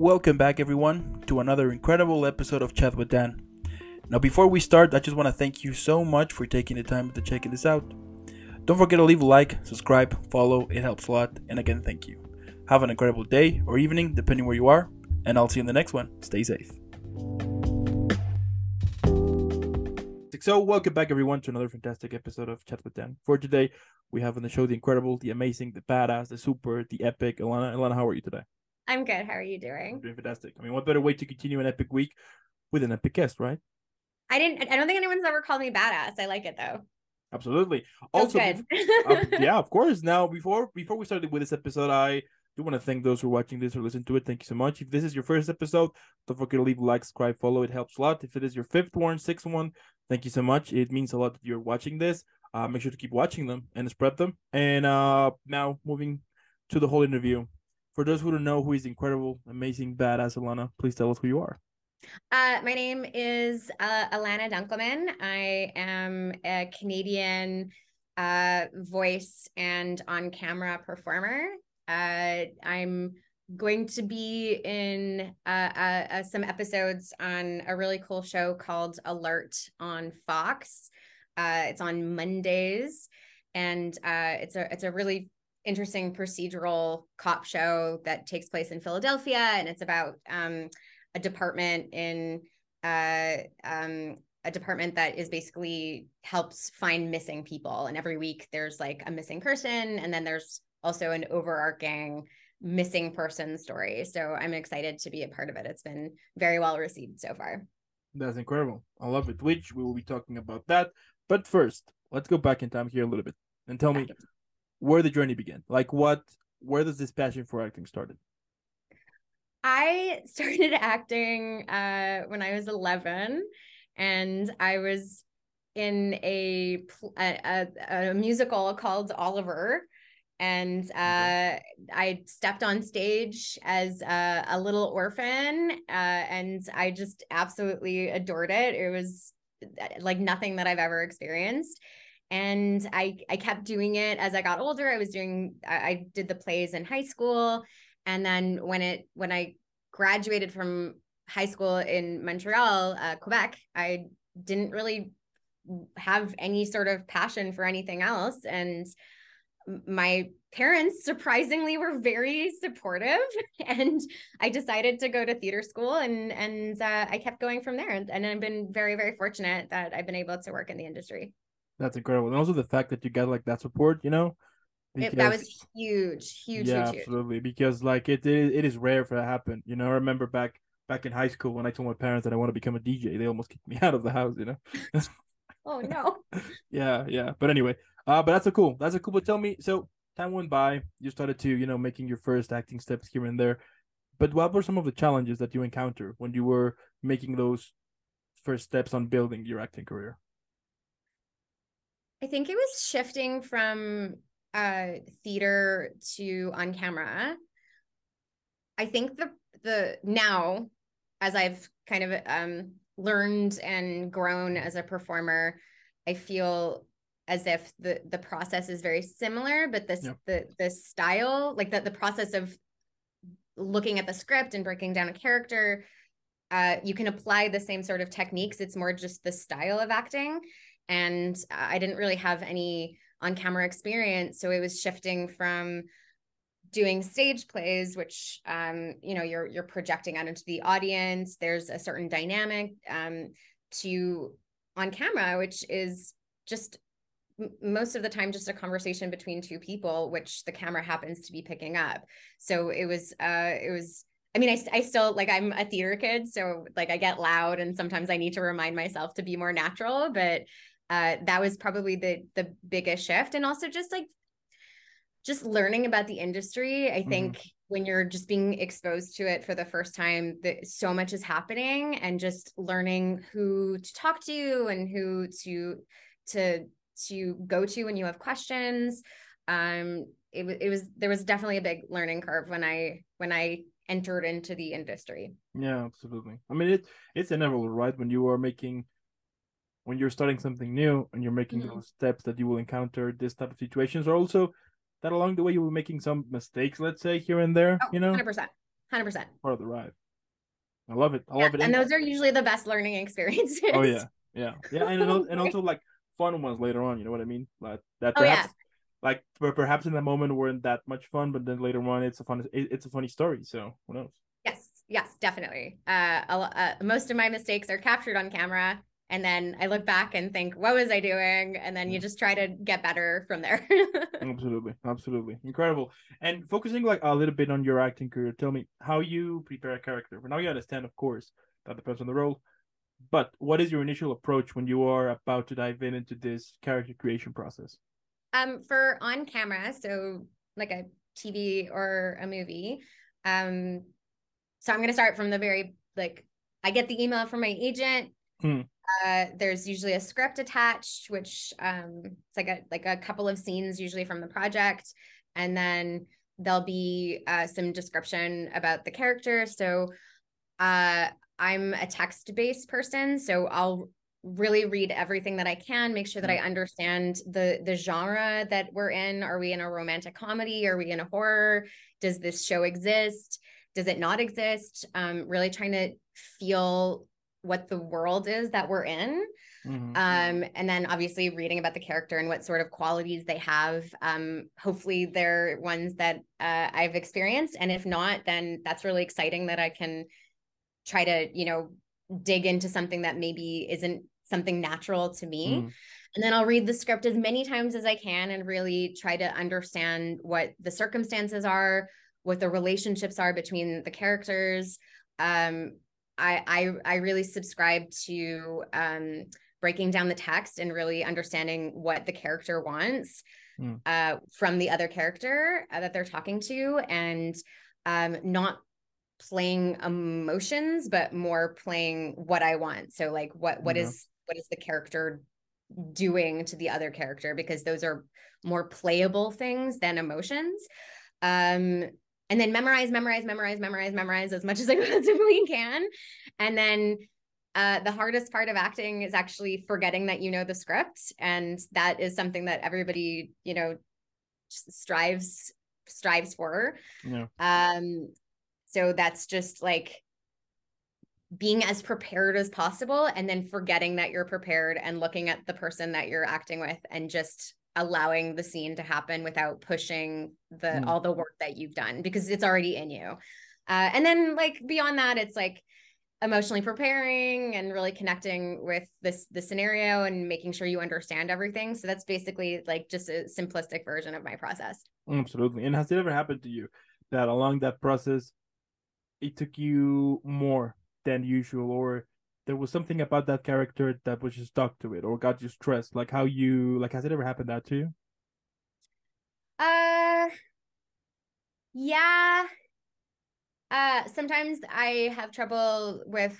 Welcome back, everyone, to another incredible episode of Chat with Dan. Now, before we start, I just want to thank you so much for taking the time to checking this out. Don't forget to leave a like, subscribe, follow, it helps a lot, and again, thank you. Have an incredible day or evening, depending where you are, and I'll see you in the next one. Stay safe. So, welcome back, everyone, to another fantastic episode of Chat with Dan. For today, we have on the show the incredible, the amazing, the badass, the super, the epic. Alana, Alana, how are you today? I'm good. How are you I'm doing? doing fantastic. I mean, what better way to continue an epic week with an epic guest, right? I didn't. I don't think anyone's ever called me badass. I like it though. Absolutely. Also, uh, yeah, of course. Now, before before we started with this episode, I do want to thank those who are watching this or listen to it. Thank you so much. If this is your first episode, don't forget to leave a like, subscribe, follow. It helps a lot. If it is your fifth one, sixth one, thank you so much. It means a lot that you're watching this. Uh, make sure to keep watching them and spread them. And uh, now moving to the whole interview. For those who don't know who is incredible, amazing, badass Alana, please tell us who you are. Uh, my name is uh, Alana Dunkelman. I am a Canadian uh, voice and on-camera performer. Uh, I'm going to be in uh, uh, some episodes on a really cool show called Alert on Fox. It's on Mondays, and it's a it's a really interesting procedural cop show that takes place in Philadelphia, and it's about um, a department in uh, um, a department that is basically helps find missing people. And every week there's like a missing person, and then there's also an overarching missing person story. So I'm excited to be a part of it. It's been very well received so far. That's incredible. I love it. Which we will be talking about that. But first, let's go back in time here a little bit and tell me where the journey began. Like what where does this passion for acting started? I started acting uh, when I was 11, and I was in a a, a, a musical called Oliver, and uh, I stepped on stage as a, a little orphan, uh, and I just absolutely adored it. It was like nothing that I've ever experienced. And I, I kept doing it as I got older. I was doing, I, I did the plays in high school. And then when it when i graduated from high school in montreal uh, quebec i didn't really have any sort of passion for anything else. And my parents surprisingly were very supportive. And i decided to go to theater school and and uh, i kept going from there. And, and i've been very very fortunate that i've been able to work in the industry That's incredible. And also the fact that you got like that support, you know? it, that was huge huge yeah, huge huge absolutely. Because like it, it it is rare for that to happen. You know, I remember back back in high school when I told my parents that I want to become a DJ, they almost kicked me out of the house, you know. oh no yeah, yeah. But anyway, uh, but that's a cool. That's a cool. But tell me, so time went by, you started to, you know, making your first acting steps here and there. But what were some of the challenges that you encountered when you were making those first steps on building your acting career? I think it was shifting from uh theater to on camera. I think the the now as I've kind of um learned and grown as a performer, I feel as if the the process is very similar, but this Yep. the the style, like the the process of looking at the script and breaking down a character, uh, you can apply the same sort of techniques. It's more just the style of acting and I didn't really have any on camera experience. So it was shifting from doing stage plays, which um, you know, you're you're projecting out into the audience. There's a certain dynamic um, to on camera, which is just most of the time just a conversation between two people, which the camera happens to be picking up. So it was uh, it was. I mean, I, I still like I'm a theater kid, so like I get loud and sometimes I need to remind myself to be more natural, but uh, that was probably the the biggest shift. And also just like just learning about the industry. I think when you're just being exposed to it for the first time that so much is happening and just learning who to talk to and who to to to go to when you have questions. Um it, it was there was definitely a big learning curve when i when i entered into the industry. Yeah, absolutely. I mean, it it's inevitable, right? When you are making, when you're starting something new and you're making Mhm. those steps that you will encounter this type of situations, or also that along the way you be making some mistakes, let's say here and there, oh, you know. 100% 100%. Part of the ride. I love it. I Yeah, love it. and those are usually the best learning experiences. oh yeah, yeah, yeah, and and also like fun ones later on. You know what I mean? Like that Oh, yeah. perhaps, like perhaps in that moment weren't that much fun, but then later on it's a fun, it's a funny story. So who knows? Yes, yes, definitely. Uh, uh, most of my mistakes are captured on camera, and then I look back and think, "What was I doing?" And then you Mm. just try to get better from there. Absolutely, absolutely, incredible. And focusing like a little bit on your acting career, tell me how you prepare a character. Now you understand, of course, that depends on the role. But what is your initial approach when you are about to dive in into this character creation process? um, for on camera, so like a TV or a movie. Um, so I'm gonna start from the very like I get the email from my agent. Hmm. Uh, there's usually a script attached, which um, it's like a like a couple of scenes usually from the project, and then there'll be uh, some description about the character. So uh, I'm a text based person, so I'll really read everything that I can, make sure that I understand the the genre that we're in. Are we in a romantic comedy? Are we in a horror? Does this show exist? Does it not exist? Um, really trying to feel what the world is that we're in. Mhm. Um, and then obviously reading about the character and what sort of qualities they have. Um, hopefully they're ones that uh, I've experienced. And if not, then that's really exciting that I can try to, you know, dig into something that maybe isn't something natural to me. Mm. And then I'll read the script as many times as I can and really try to understand what the circumstances are, what the relationships are between the characters. Um, I, I I really subscribe to um, breaking down the text and really understanding what the character wants Mm. uh, from the other character uh, that they're talking to, and um, not playing emotions, but more playing what I want. So like what what Yeah. is what is the character doing to the other character because those are more playable things than emotions. Um and then memorize, memorize, memorize, memorize, memorize as much as I possibly can. And then uh, the hardest part of acting is actually forgetting that you know the script, and that is something that everybody, you know, strives strives for. Yeah. Um, so that's just like being as prepared as possible and then forgetting that you're prepared and looking at the person that you're acting with and just allowing the scene to happen without pushing the Mm. all the work that you've done because it's already in you. Uh, and then like beyond that, it's like emotionally preparing and really connecting with this the scenario and making sure you understand everything. So that's basically like just a simplistic version of my process. Absolutely. And has it ever happened to you that along that process, it took you more than usual, or there was something about that character that was just stuck to it, or got you stressed? Like how you like has it ever happened that to you? Uh yeah. Uh sometimes I have trouble with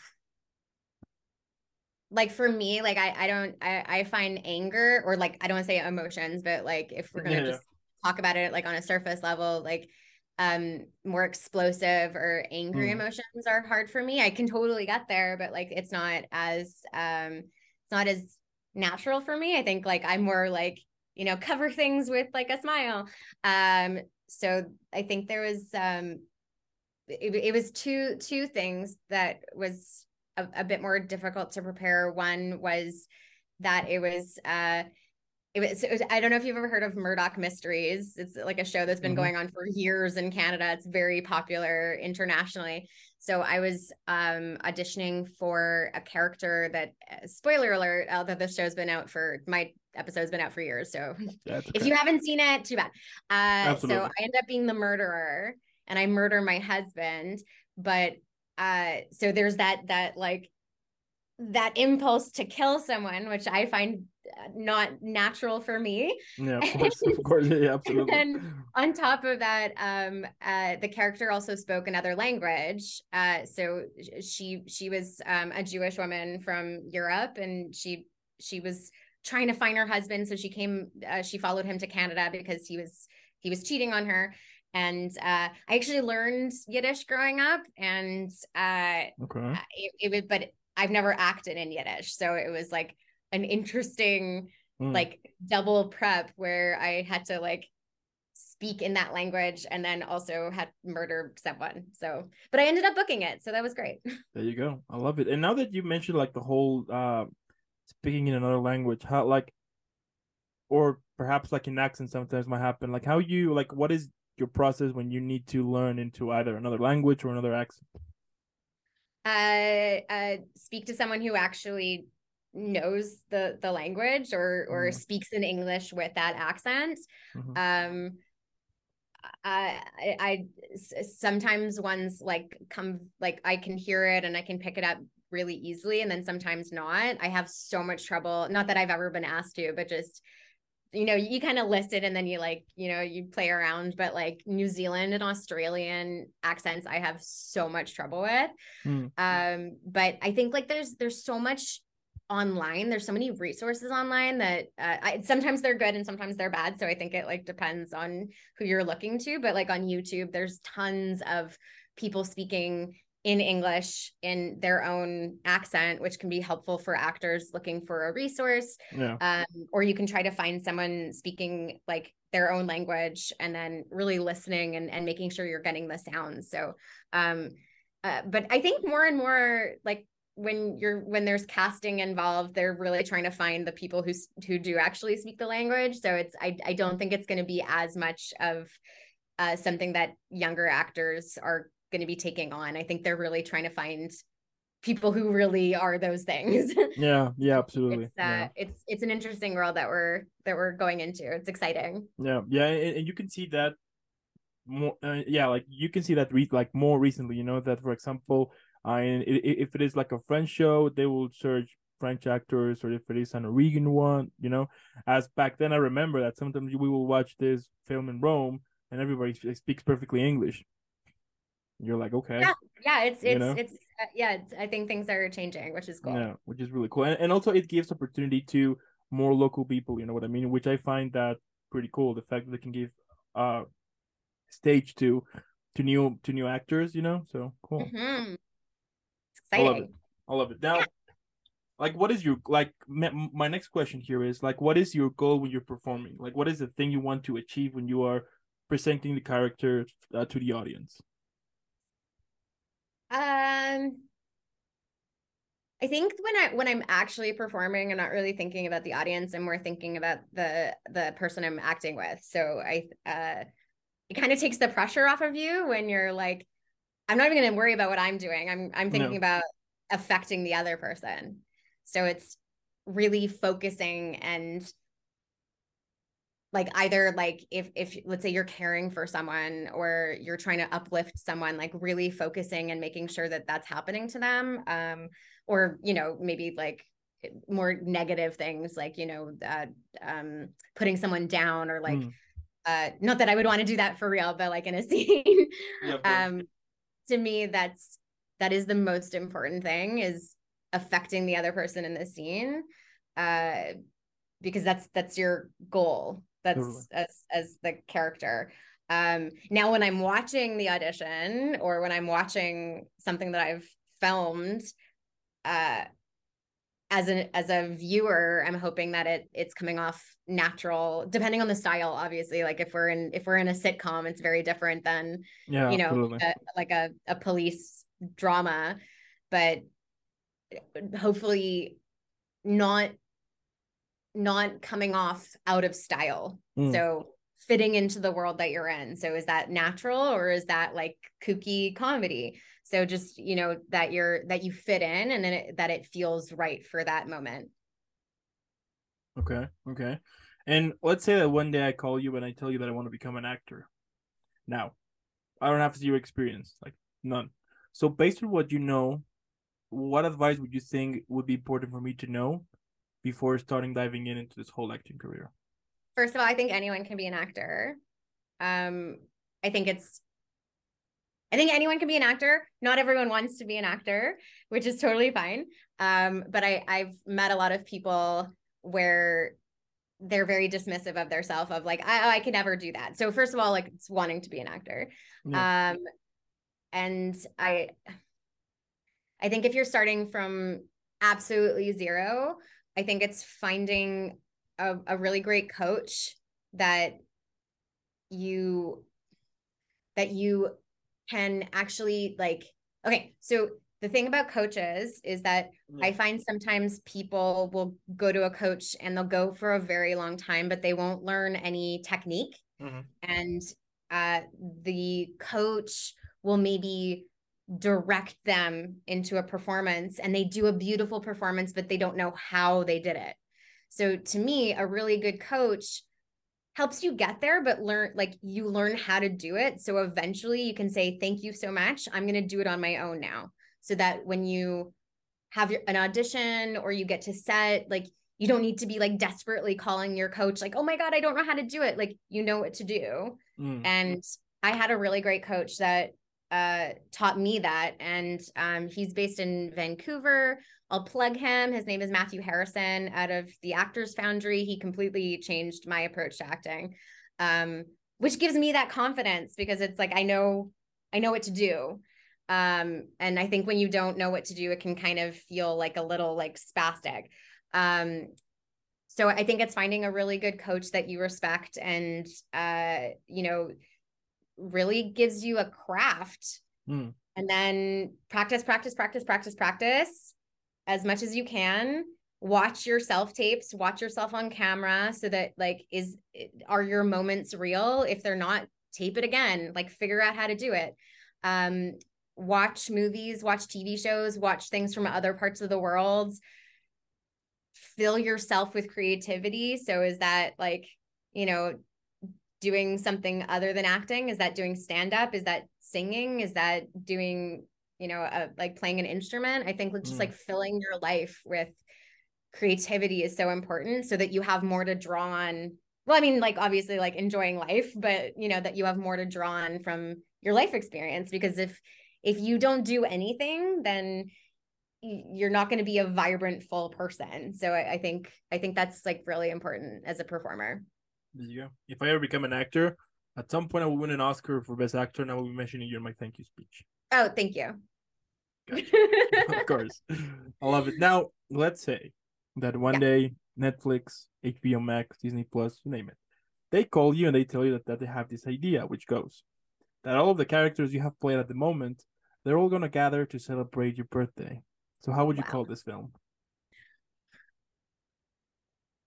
like for me, like I I don't I I find anger or like I don't want to say emotions, but like if we're gonna Yeah, just talk about it like on a surface level, like um more explosive or angry Mm. emotions are hard for me. I can totally get there, but like it's not as um it's not as natural for me. I think like I'm more like, you know, cover things with like a smile. Um so I think there was um it, it was two two things that was a, a bit more difficult to prepare. One was that it was uh it was, it was I don't know if you've ever heard of Murdoch Mysteries. It's like a show that's been Mhm. going on for years in Canada. It's very popular internationally. So I was um auditioning for a character that uh, spoiler alert, although this show's been out for my episode's been out for years. So That's if you haven't seen it, too bad. Uh, so I end up being the murderer, and I murder my husband. But uh, so there's that that like that impulse to kill someone, which I find not natural for me. yeah, of course, of course, yeah, absolutely. And on top of that, um, uh, the character also spoke another language. Uh, so she she was um, a Jewish woman from Europe, and she she was trying to find her husband. So she came, uh, she followed him to Canada because he was he was cheating on her. And uh, I actually learned Yiddish growing up, and uh, okay. it, it was, but I've never acted in Yiddish, so it was like an interesting Mm. like double prep where I had to like speak in that language and then also had murdered someone. So, but I ended up booking it. So that was great. There you go. I love it. And now that you mentioned like the whole uh speaking in another language, how like or perhaps like an accent sometimes might happen. Like how you like what is your process when you need to learn into either another language or another accent? Uh, uh speak to someone who actually knows the the language or or mm-hmm. speaks in English with that accent. Mm-hmm. Um I, I sometimes ones like come like I can hear it and I can pick it up really easily and then sometimes not. I have so much trouble, not that I've ever been asked to, but just you know, you kind of list it and then you like, you know, you play around, but like New Zealand and Australian accents I have so much trouble with. Mm. Um but I think like there's there's so much online there's so many resources online that uh, I, sometimes they're good and sometimes they're bad so i think it like depends on who you're looking to but like on youtube there's tons of people speaking in english in their own accent which can be helpful for actors looking for a resource yeah. um, or you can try to find someone speaking like their own language and then really listening and, and making sure you're getting the sounds so um uh, but i think more and more like when you're when there's casting involved they're really trying to find the people who who do actually speak the language. So it's i, I don't think it's going to be as much of uh, something that younger actors are going to be taking on. I think they're really trying to find people who really are those things. Yeah yeah absolutely. It's, uh, yeah. it's it's an interesting world that we're that we're going into. It's exciting. Yeah yeah and, and you can see that more uh, yeah like you can see that re- like more recently you know that for example and if it is like a French show, they will search French actors, or if it is an Norwegian one, you know. As back then, I remember that sometimes we will watch this film in Rome, and everybody speaks perfectly English. You're like, okay, yeah, yeah, it's it's you know? it's uh, yeah. It's, I think things are changing, which is cool. Yeah, which is really cool, and, and also it gives opportunity to more local people. You know what I mean? Which I find that pretty cool. The fact that they can give uh stage to to new to new actors. You know, so cool. Mm-hmm exciting. I love it. I love it. Now, yeah. like, what is your like? My next question here is like, what is your goal when you're performing? Like, what is the thing you want to achieve when you are presenting the character uh, to the audience? Um, I think when I when I'm actually performing, I'm not really thinking about the audience. I'm more thinking about the the person I'm acting with. So I uh, it kind of takes the pressure off of you when you're like I'm not even going to worry about what I'm doing. I'm I'm thinking no. about affecting the other person. So it's really focusing and like either like if if let's say you're caring for someone or you're trying to uplift someone like really focusing and making sure that that's happening to them um or you know maybe like more negative things like you know uh, um putting someone down or like mm. uh not that I would want to do that for real but like in a scene yeah, um to me that's that is the most important thing is affecting the other person in the scene uh because that's that's your goal that's totally. as as the character um now when i'm watching the audition or when i'm watching something that i've filmed uh as an as a viewer i'm hoping that it it's coming off natural depending on the style obviously like if we're in if we're in a sitcom it's very different than yeah, you know a, like a, a police drama. But hopefully not not coming off out of style. Mm. so fitting into the world that you're in. So is that natural or is that like kooky comedy so just you know that you're that you fit in and then it, that it feels right for that moment okay okay and let's say that one day I call you and I tell you that I want to become an actor. Now, I don't have zero experience, like none. So based on what you know, what advice would you think would be important for me to know before starting diving in into this whole acting career? First of all, I think anyone can be an actor. Um, I think it's I think anyone can be an actor. Not everyone wants to be an actor, which is totally fine. Um, but I, I've met a lot of people where they're very dismissive of their self of like I, I could never do that so first of all like it's wanting to be an actor yeah. um and i i think if you're starting from absolutely zero i think it's finding a, a really great coach that you that you can actually like okay so the thing about coaches is that yeah. I find sometimes people will go to a coach and they'll go for a very long time, but they won't learn any technique. Mm-hmm. And uh, the coach will maybe direct them into a performance and they do a beautiful performance, but they don't know how they did it. So to me, a really good coach helps you get there, but learn like you learn how to do it. So eventually you can say, Thank you so much. I'm going to do it on my own now so that when you have your, an audition or you get to set like you don't need to be like desperately calling your coach like oh my god i don't know how to do it like you know what to do mm. and i had a really great coach that uh, taught me that. And um, he's based in vancouver. I'll plug him. His name is matthew harrison out of the actors foundry. He completely changed my approach to acting um, which gives me that confidence because it's like i know i know what to do. Um, and I think when you don't know what to do, it can kind of feel like a little like spastic. Um, so I think it's finding a really good coach that you respect and uh, you know, really gives you a craft. Mm. And then practice, practice, practice, practice, practice as much as you can. Watch your self tapes, watch yourself on camera so that like is are your moments real? If they're not, tape it again. Like figure out how to do it. Um, watch movies, watch TV shows, watch things from other parts of the world. Fill yourself with creativity. So is that like, you know, doing something other than acting? Is that doing stand up? Is that singing? Is that doing, you know, a, like playing an instrument? I think just mm. like filling your life with creativity is so important so that you have more to draw on. Well, I mean, like obviously like enjoying life, but you know, that you have more to draw on from your life experience because if if you don't do anything then you're not going to be a vibrant full person so I, I, think i think that's like really important as a performer yeah if i ever become an actor at some point i will win an oscar for best actor and i will be mentioning you in my thank you speech oh thank you of course i love it now let's say that one yeah. day netflix hbo max disney plus you name it they call you and they tell you that, that they have this idea which goes that all of the characters you have played at the moment they're all gonna gather to celebrate your birthday. So how would you wow. call this film?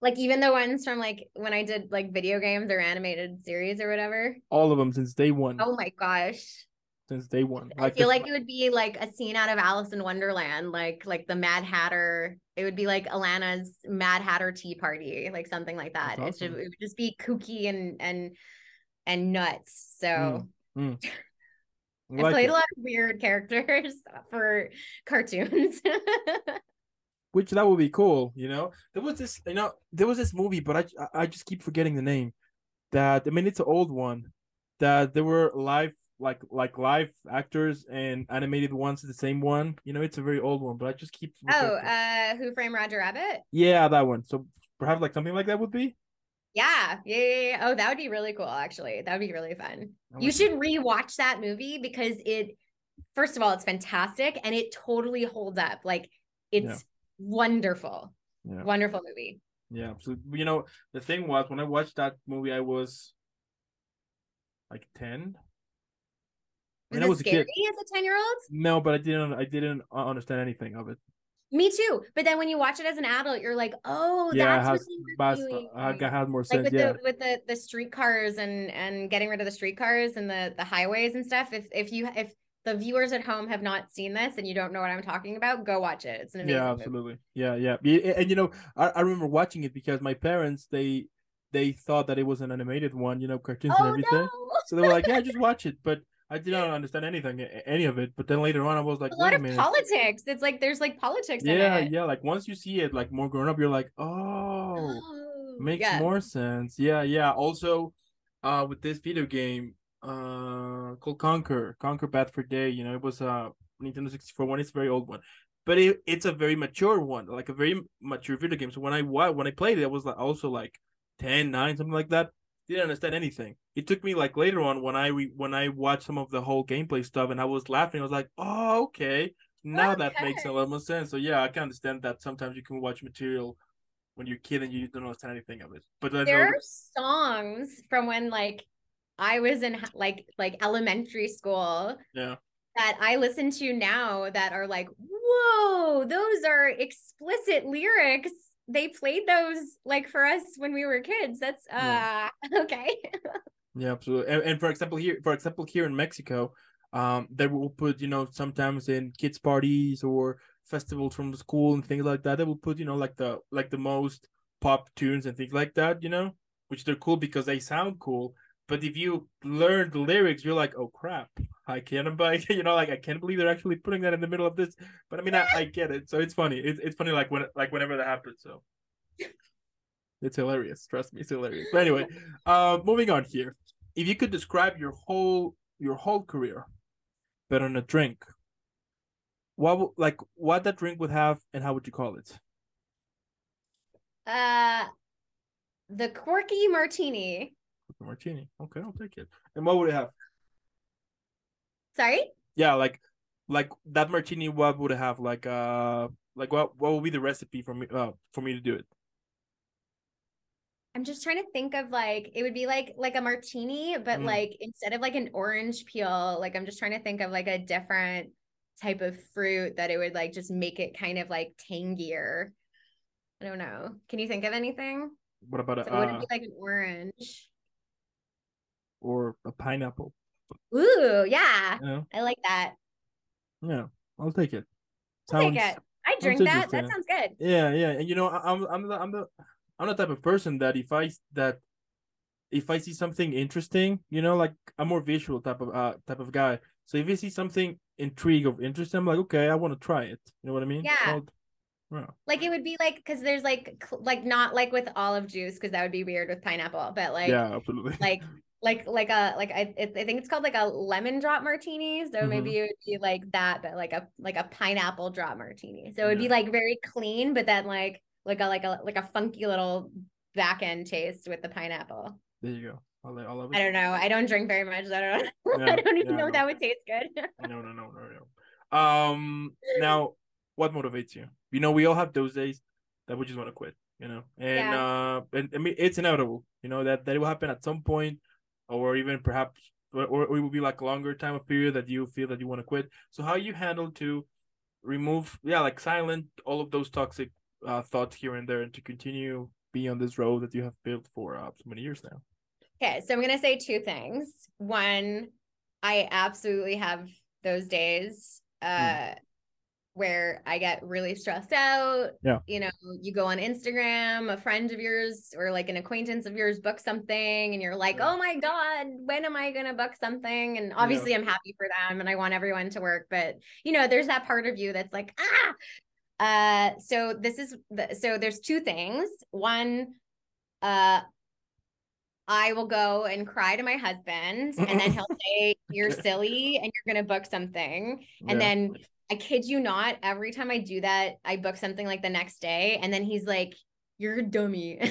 Like even the ones from like when I did like video games or animated series or whatever. All of them since day one. Oh my gosh. Since day one. Like I feel like it would be like a scene out of Alice in Wonderland, like like the Mad Hatter. It would be like Alana's Mad Hatter tea party, like something like that. Awesome. It, should, it would just be kooky and and and nuts. So mm. Mm. I like played it. a lot of weird characters for cartoons. Which that would be cool, you know. There was this, you know, there was this movie, but I I just keep forgetting the name. That I mean, it's an old one. That there were live like like live actors and animated ones the same one. You know, it's a very old one, but I just keep. Oh, uh, Who Framed Roger Rabbit? Yeah, that one. So perhaps like something like that would be. Yeah, yeah, yeah, yeah. Oh, that would be really cool. Actually, that would be really fun. You should rewatch that movie because it, first of all, it's fantastic and it totally holds up. Like it's yeah. Wonderful, yeah. wonderful movie. Yeah, so you know the thing was when I watched that movie, I was like ten. Was it was scary as a ten year old? No, but I didn't. I didn't understand anything of it. Me too. But then when you watch it as an adult, you're like, oh, yeah, that's has, what they doing. Uh, had more sense. Like with yeah. the with the the streetcars and and getting rid of the streetcars and the the highways and stuff. If if you if the viewers at home have not seen this and you don't know what I'm talking about, go watch it. It's an amazing. Yeah, absolutely. Movie. Yeah, yeah. And you know, I, I remember watching it because my parents they they thought that it was an animated one, you know, cartoons oh, and everything. No. so they were like, yeah, just watch it. But I did not understand anything, any of it. But then later on, I was like, a lot of minute. politics. It's like there's like politics. Yeah, yeah. Like once you see it, like more grown up, you're like, oh, oh makes yeah. more sense. Yeah, yeah. Also, uh, with this video game, uh, called Conker, Conker's Bad Fur Day. You know, it was a uh, Nintendo 64 one. It's a very old one, but it, it's a very mature one, like a very mature video game. So when I when I played it, I was like also like 10, 9, something like that didn't understand anything. It took me like later on when I re- when I watched some of the whole gameplay stuff and I was laughing. I was like, oh okay, now okay. that makes a lot more sense. So yeah, I can understand that sometimes you can watch material when you're a kid and you don't understand anything of it. But there are songs from when like I was in like like elementary school. Yeah. That I listen to now that are like, whoa, those are explicit lyrics. They played those like for us when we were kids. That's uh yeah. okay. yeah, absolutely. And, and for example, here for example, here in Mexico, um, they will put, you know, sometimes in kids' parties or festivals from the school and things like that, they will put, you know, like the like the most pop tunes and things like that, you know, which they're cool because they sound cool but if you learn the lyrics, you're like, oh crap, I can't buy, you know, like I can't believe they're actually putting that in the middle of this. But I mean, I, I get it, so it's funny. It's it's funny like when like whenever that happens. So it's hilarious. Trust me, it's hilarious. But anyway, uh, moving on here. If you could describe your whole your whole career, but on a drink, what like what that drink would have, and how would you call it? Uh, the quirky martini martini. Okay, I'll take it. And what would it have? Sorry? Yeah, like like that martini, what would it have? Like uh like what what would be the recipe for me uh for me to do it? I'm just trying to think of like it would be like like a martini, but mm. like instead of like an orange peel, like I'm just trying to think of like a different type of fruit that it would like just make it kind of like tangier. I don't know. Can you think of anything? What about a? So it wouldn't be uh, like an orange or a pineapple. Ooh, yeah. You know? I like that. Yeah, I'll take it. I'll take it. I drink that. That sounds good. Yeah, yeah. And you know, I'm I'm the I'm the I'm the type of person that if I that if I see something interesting, you know, like I'm more visual type of uh type of guy. So if you see something intrigue of interest, I'm like, okay, I want to try it. You know what I mean? Yeah. yeah. Like it would be like because there's like like not like with olive juice because that would be weird with pineapple, but like yeah, absolutely. Like like like a like I I think it's called like a lemon drop martini. So mm-hmm. maybe it would be like that, but like a like a pineapple drop martini. So it would yeah. be like very clean, but then like like a like a like a funky little back end taste with the pineapple. There you go. I'll, I'll I don't know. I don't drink very much. I don't know. Yeah, I don't even yeah, know if that would taste good. no, no, no, no, no. Um, now, what motivates you? You know, we all have those days that we just want to quit. You know, and uh, and I mean, it's inevitable. You know that that will happen at some point or even perhaps or, it will be like a longer time of period that you feel that you want to quit. So how you handle to remove yeah like silent all of those toxic uh, thoughts here and there and to continue being on this road that you have built for uh, so many years now? Okay so i'm going to say two things. One i absolutely have those days uh mm where I get really stressed out. Yeah. You know, you go on Instagram, a friend of yours or like an acquaintance of yours book something and you're like, yeah. "Oh my god, when am I going to book something?" And obviously yeah. I'm happy for them and I want everyone to work, but you know, there's that part of you that's like, "Ah." Uh so this is the, so there's two things. One uh I will go and cry to my husband, and then he'll say, You're silly and you're going to book something. And yeah. then I kid you not, every time I do that, I book something like the next day, and then he's like, You're a dummy. uh,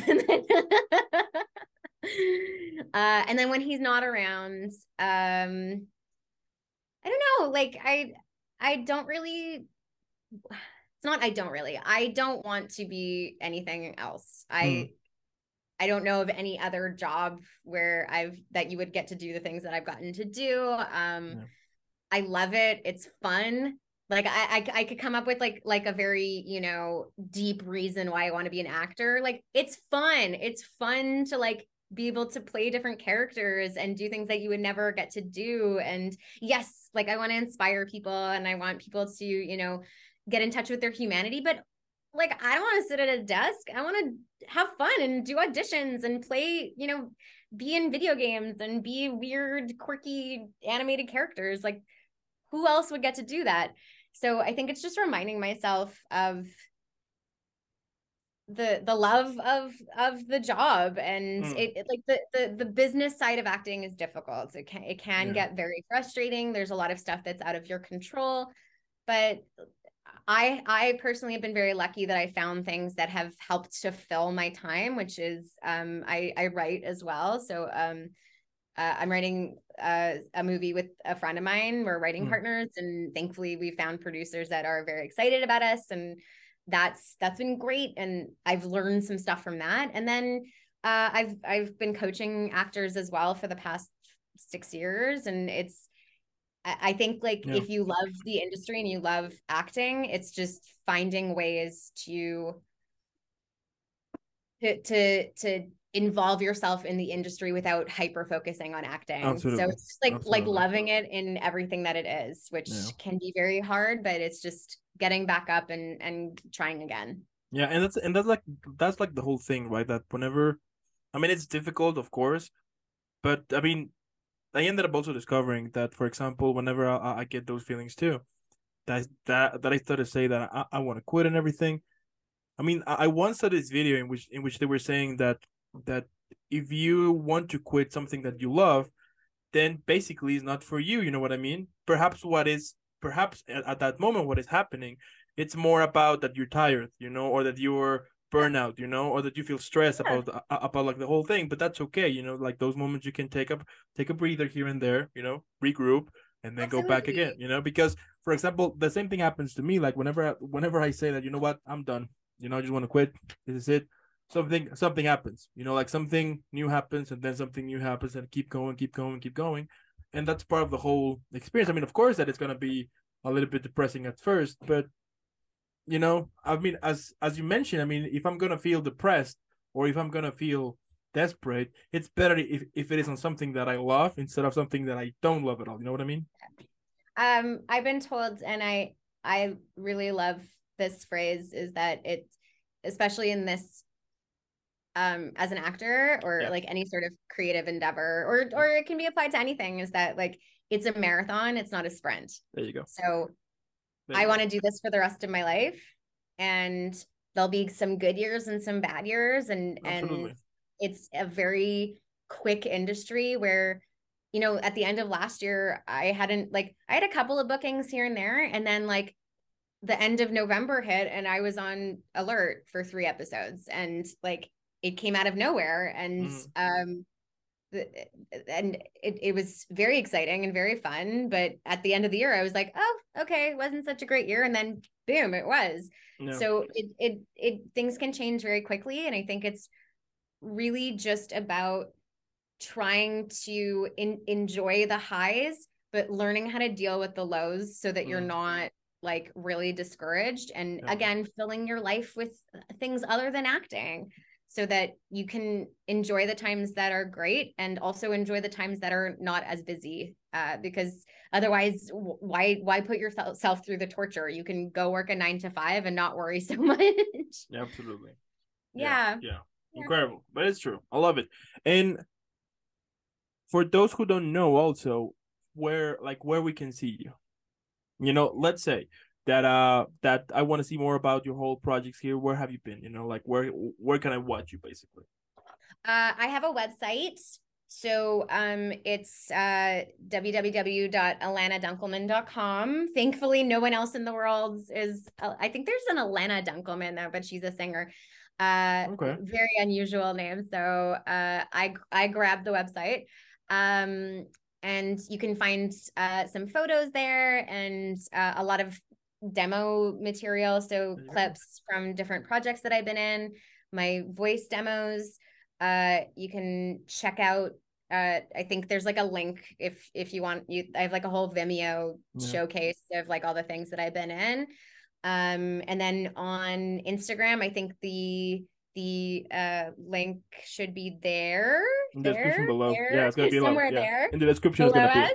and then when he's not around, um, I don't know, like I I don't really it's not I don't really. I don't want to be anything else. I mm. I don't know of any other job where I've that you would get to do the things that I've gotten to do. Um yeah. I love it. It's fun like I, I i could come up with like like a very you know deep reason why i want to be an actor. Like it's fun. It's fun to like be able to play different characters and do things that you would never get to do. And yes like i want to inspire people and i want people to you know get in touch with their humanity but like i don't want to sit at a desk. I want to have fun and do auditions and play you know be in video games and be weird quirky animated characters. Like who else would get to do that so I think it's just reminding myself of the the love of of the job and mm. it, it, like the, the the business side of acting is difficult it can it can yeah. get very frustrating there's a lot of stuff that's out of your control but i i personally have been very lucky that i found things that have helped to fill my time which is um i i write as well so um uh, I'm writing uh, a movie with a friend of mine. We're writing mm. partners, and thankfully, we found producers that are very excited about us, and that's that's been great. And I've learned some stuff from that. And then uh, I've I've been coaching actors as well for the past six years and it's I think like yeah. if you love the industry and you love acting, it's just finding ways to to to to involve yourself in the industry without hyper focusing on acting. Absolutely. So it's just like Absolutely. like loving it in everything that it is, which yeah. can be very hard, but it's just getting back up and and trying again. Yeah, and that's and that's like that's like the whole thing, right? That whenever I mean it's difficult, of course, but I mean I ended up also discovering that, for example, whenever I, I get those feelings too, that that that I started to say that I, I want to quit and everything. I mean, I, once saw this video in which in which they were saying that that if you want to quit something that you love, then basically it's not for you. You know what I mean? Perhaps what is perhaps at, at that moment what is happening, it's more about that you're tired, you know, or that you're burnout you know or that you feel stressed about uh, about like the whole thing but that's okay you know like those moments you can take up take a breather here and there you know regroup and then Absolutely. go back again you know because for example the same thing happens to me like whenever whenever i say that you know what i'm done you know i just want to quit. This is it. Something something happens you know like something new happens and then something new happens and keep going keep going keep going. And that's part of the whole experience. I mean of course that it's to be a little bit depressing at first but you know i mean as as you mentioned i mean if i'm gonna feel depressed or if i'm gonna feel desperate it's better if, if it is on something that i love instead of something that i don't love at all. You know what i mean? Um i've been told and i i really love this phrase is that it's especially in this um as an actor or yeah. like any sort of creative endeavor or or it can be applied to anything is that like it's a marathon it's not a sprint there you go so I want to do this for the rest of my life. And there'll be some good years and some bad years. And Absolutely. and it's a very quick industry where, you know, at the end of last year, I hadn't like I had a couple of bookings here and there. And then like the end of November hit and I was on alert for three episodes. And like it came out of nowhere. And mm. um and it, it was very exciting and very fun but at the end of the year i was like oh okay it wasn't such a great year and then boom it was no. so it, it it things can change very quickly and i think it's really just about trying to in, enjoy the highs but learning how to deal with the lows so that mm. you're not like really discouraged and yeah. again filling your life with things other than acting so that you can enjoy the times that are great and also enjoy the times that are not as busy uh, because otherwise why why put yourself through the torture? You can go work a nine to five and not worry so much. Absolutely. Yeah. yeah. Yeah. Incredible but it's true. I love it. And for those who don't know also where like where we can see you you know let's say that uh that I want to see more about your whole projects here. Where have you been? You know, like where where can I watch you basically? Uh, I have a website. So um, it's uh, www.alanadunkelman.com. Thankfully, no one else in the world is. Uh, I think there's an Alana Dunkelman though, but she's a singer. Uh, okay. Very unusual name. So uh, I I grabbed the website. Um, and you can find uh, some photos there and uh, a lot of demo material. So clips from different projects that I've been in, my voice demos. Uh, you can check out. Uh, I think there's like a link if if you want you. I have like a whole Vimeo yeah. showcase of like all the things that I've been in. Um, and then on Instagram, I think the the uh link should be there. In the there, description below. There, yeah, it's gonna be somewhere yeah. there. In the description, below us.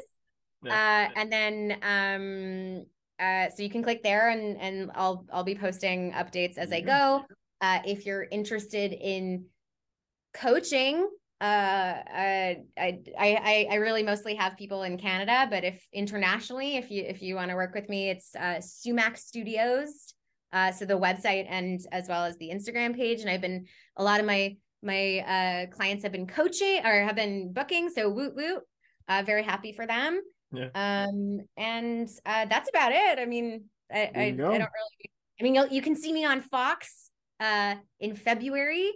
Yeah. Uh, and then um uh, so you can click there and and I'll I'll be posting updates as I go. Uh, if you're interested in coaching, uh, uh, I I I really mostly have people in Canada, but if internationally, if you if you want to work with me, it's uh, Sumac Studios. Uh, so the website and as well as the Instagram page, and I've been a lot of my my uh clients have been coaching or have been booking. So woot woot, uh, very happy for them. Yeah. Um, and uh, that's about it. I mean, I, I, I, don't really. I mean, you can see me on Fox uh, in February,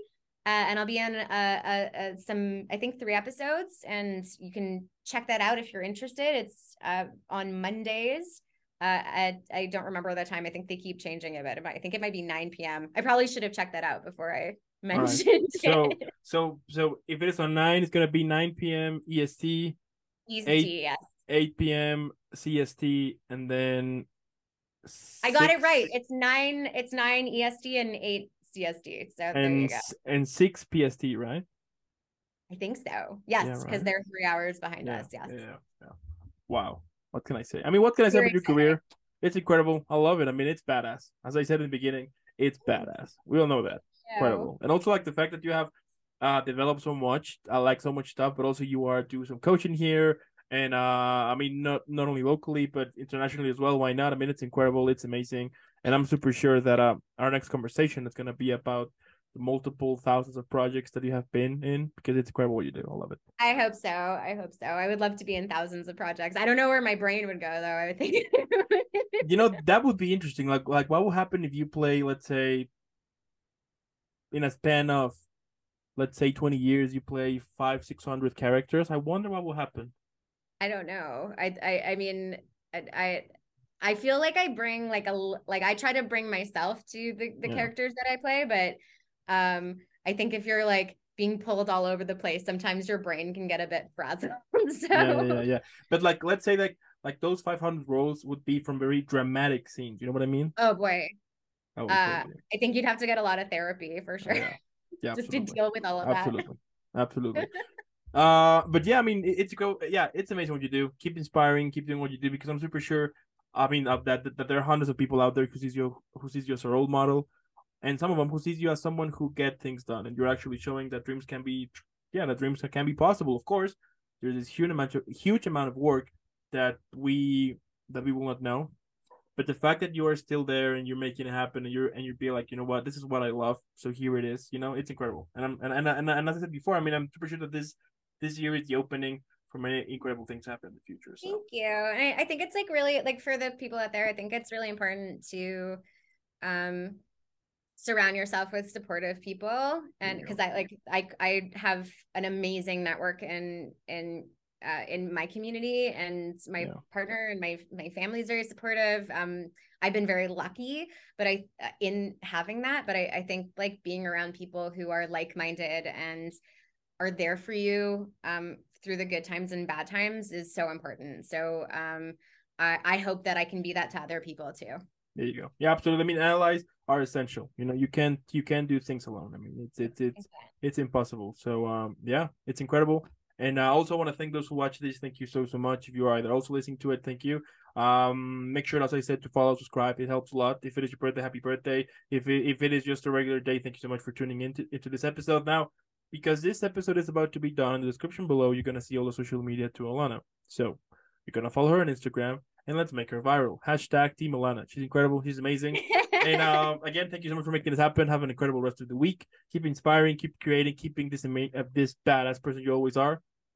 uh, and I'll be on uh, uh, uh, some, I think, three episodes, and you can check that out if you're interested. It's uh, on Mondays. Uh, I, I don't remember the time. I think they keep changing it, but I think it might be 9 p.m. I probably should have checked that out before I mentioned. Right. So, so, so if it is on nine, it's gonna be 9 p.m. EST EST, Eight- yes. 8 p.m. CST, and then I got it right. It's nine. It's nine EST and eight CST. So there you and go. and six PST, right? I think so. Yes, because right. they're three hours behind yeah, us. Yes. yeah, yeah. Wow. What can I say? I mean, what can I say Very about your exciting. career? It's incredible. I love it. I mean, it's badass. As I said in the beginning, it's badass. We all know that. Incredible. And also like the fact that you have uh developed so much. I like so much stuff, but also you are doing some coaching here. And uh I mean not not only locally but internationally as well. Why not? I mean it's incredible, it's amazing. And I'm super sure that uh, our next conversation is gonna be about the multiple thousands of projects that you have been in because it's incredible what you do. I love it. I hope so. I hope so. I would love to be in thousands of projects. I don't know where my brain would go though. I would think. you know that would be interesting like like what would happen if you play let's say in a span of let's say 20 years you play five six hundred characters i wonder what will happen I don't know. I I I mean I I, I feel like I bring like a like I try to bring myself to the the Yeah. characters that I play, but um I think if you're like being pulled all over the place, sometimes your brain can get a bit frazzled. so yeah, yeah yeah but like let's say like like those 500 roles would be from very dramatic scenes you know what i mean oh boy, That uh. I think you'd have to get a lot of therapy for sure, yeah. Yeah just to deal with all of that. absolutely. Absolutely. Uh but yeah i mean it- it's go yeah it's amazing what you do. Keep inspiring keep doing what you do because i'm super sure i mean that, that that there are hundreds of people out there who sees you who sees you as a role model and some of them who sees you as someone who get things done and you're actually showing that dreams can be yeah that dreams can be possible. Of course there's this huge amount of huge amount of work that we that we will not know but the fact that you are still there and you're making it happen and you're and you're being like you know what? This is what i love. So here it is you know it's incredible. And i'm and and, and, and as i said before i mean i'm super sure that this this year is the opening for many incredible things to happen in the future so. Thank you. And I, I think it's like really like for the people out there, I think it's really important to um surround yourself with supportive people. And because I like I I have an amazing network in in uh, in my community and my Yeah. partner and my my family is very supportive. Um, I've been very lucky, but I uh, in having that. But I I think like being around people who are like minded and are there for you um, through the good times and bad times is so important. So um, I, I hope that I can be that to other people too. there you go yeah absolutely i mean allies are essential you know you can't you can't do things alone i mean it's it's it's it's impossible. So um yeah, it's incredible. And I also want to thank those who watch this. Thank you so so much. If you are either also listening to it, thank you. Um, make sure, as I said, to follow, subscribe. It helps a lot. If it is your birthday, happy birthday. If it, if it is just a regular day, thank you so much for tuning into into this episode. Now, because this episode is about to be done, in the description below, you're gonna see all the social media to Alana. So you're gonna follow her on Instagram and let's make her viral. Hashtag Team Alana. She's incredible. She's amazing and um, again, thank you so much for making this happen. Have an incredible rest of the week. Keep inspiring, keep creating, keeping this ama- uh, this badass person you always are.